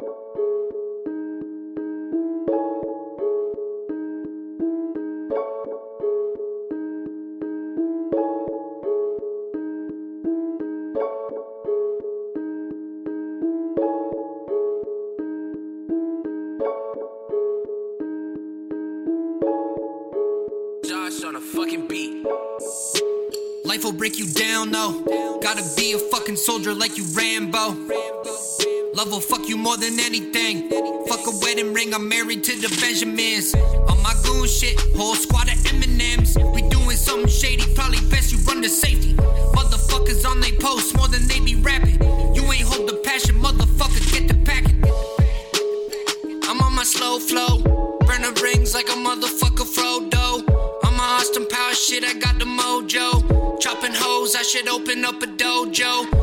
Josh on a fucking beat. Life will break you down, though. Gotta be a fucking soldier like you, Rambo. Love will fuck you more than anything. Fuck a wedding ring, I'm married to the Benjamins. On my goon shit, whole squad of M&Ms. We doing something shady, probably best you run to safety. Motherfuckers on they post more than they be rapping. You ain't hold the passion, motherfucker, get the packing. I'm on my slow flow, burning rings like a motherfucker Frodo. I'm a Austin Power shit, I got the mojo. Chopping hoes, I should open up a dojo.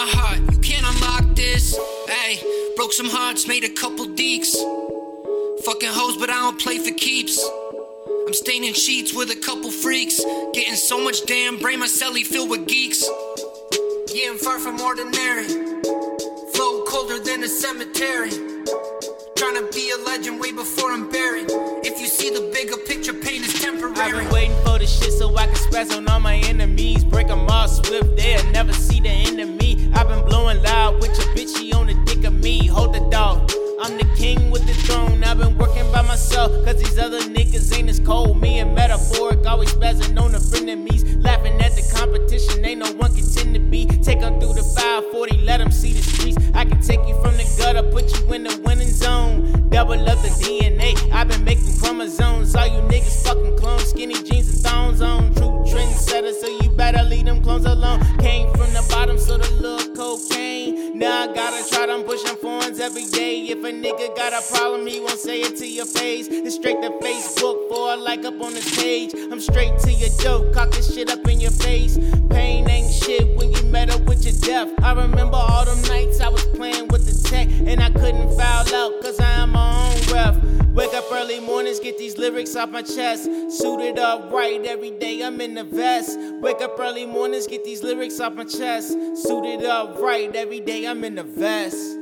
My heart, you can't unlock this. Hey, broke some hearts, made a couple deeks. Fucking hoes, but I don't play for keeps. I'm staining sheets with a couple freaks. Getting so much damn brain, my celly filled with geeks. Yeah, I'm far from ordinary. Flow colder than a cemetery. Trying to be a legend way before I'm buried. If you see the bigger picture, pain is temporary. I've been waiting for the shit so I can spaz on all my enemies. Break them all swift, they'll never see the. I've been blowing loud with your bitch, she on the dick of me. Hold the dog. I'm the king with the throne. I've been working by myself, cause these other niggas ain't as cold. Me and metaphoric, always spazzing on the frenemies. Laughing at the competition, ain't no one contend to be. Take them through the 540, let them see the streets. I can take you from the gutter, put you in the winning zone. Double up the DNA, I've been making chromosomes. All you niggas fucking clones, skinny jeans and thongs on. True trendsetter, so you better leave them clones alone. Came Now I gotta try them pushing phones every day. If a nigga got a problem, he won't say it to your face. It's straight to Facebook for like up on the page. I'm straight to your dope, cock this shit up in your face. Get these lyrics off my chest. Suited up right every day, I'm in the vest. Wake up early mornings, get these lyrics off my chest. Suited up right every day, I'm in the vest.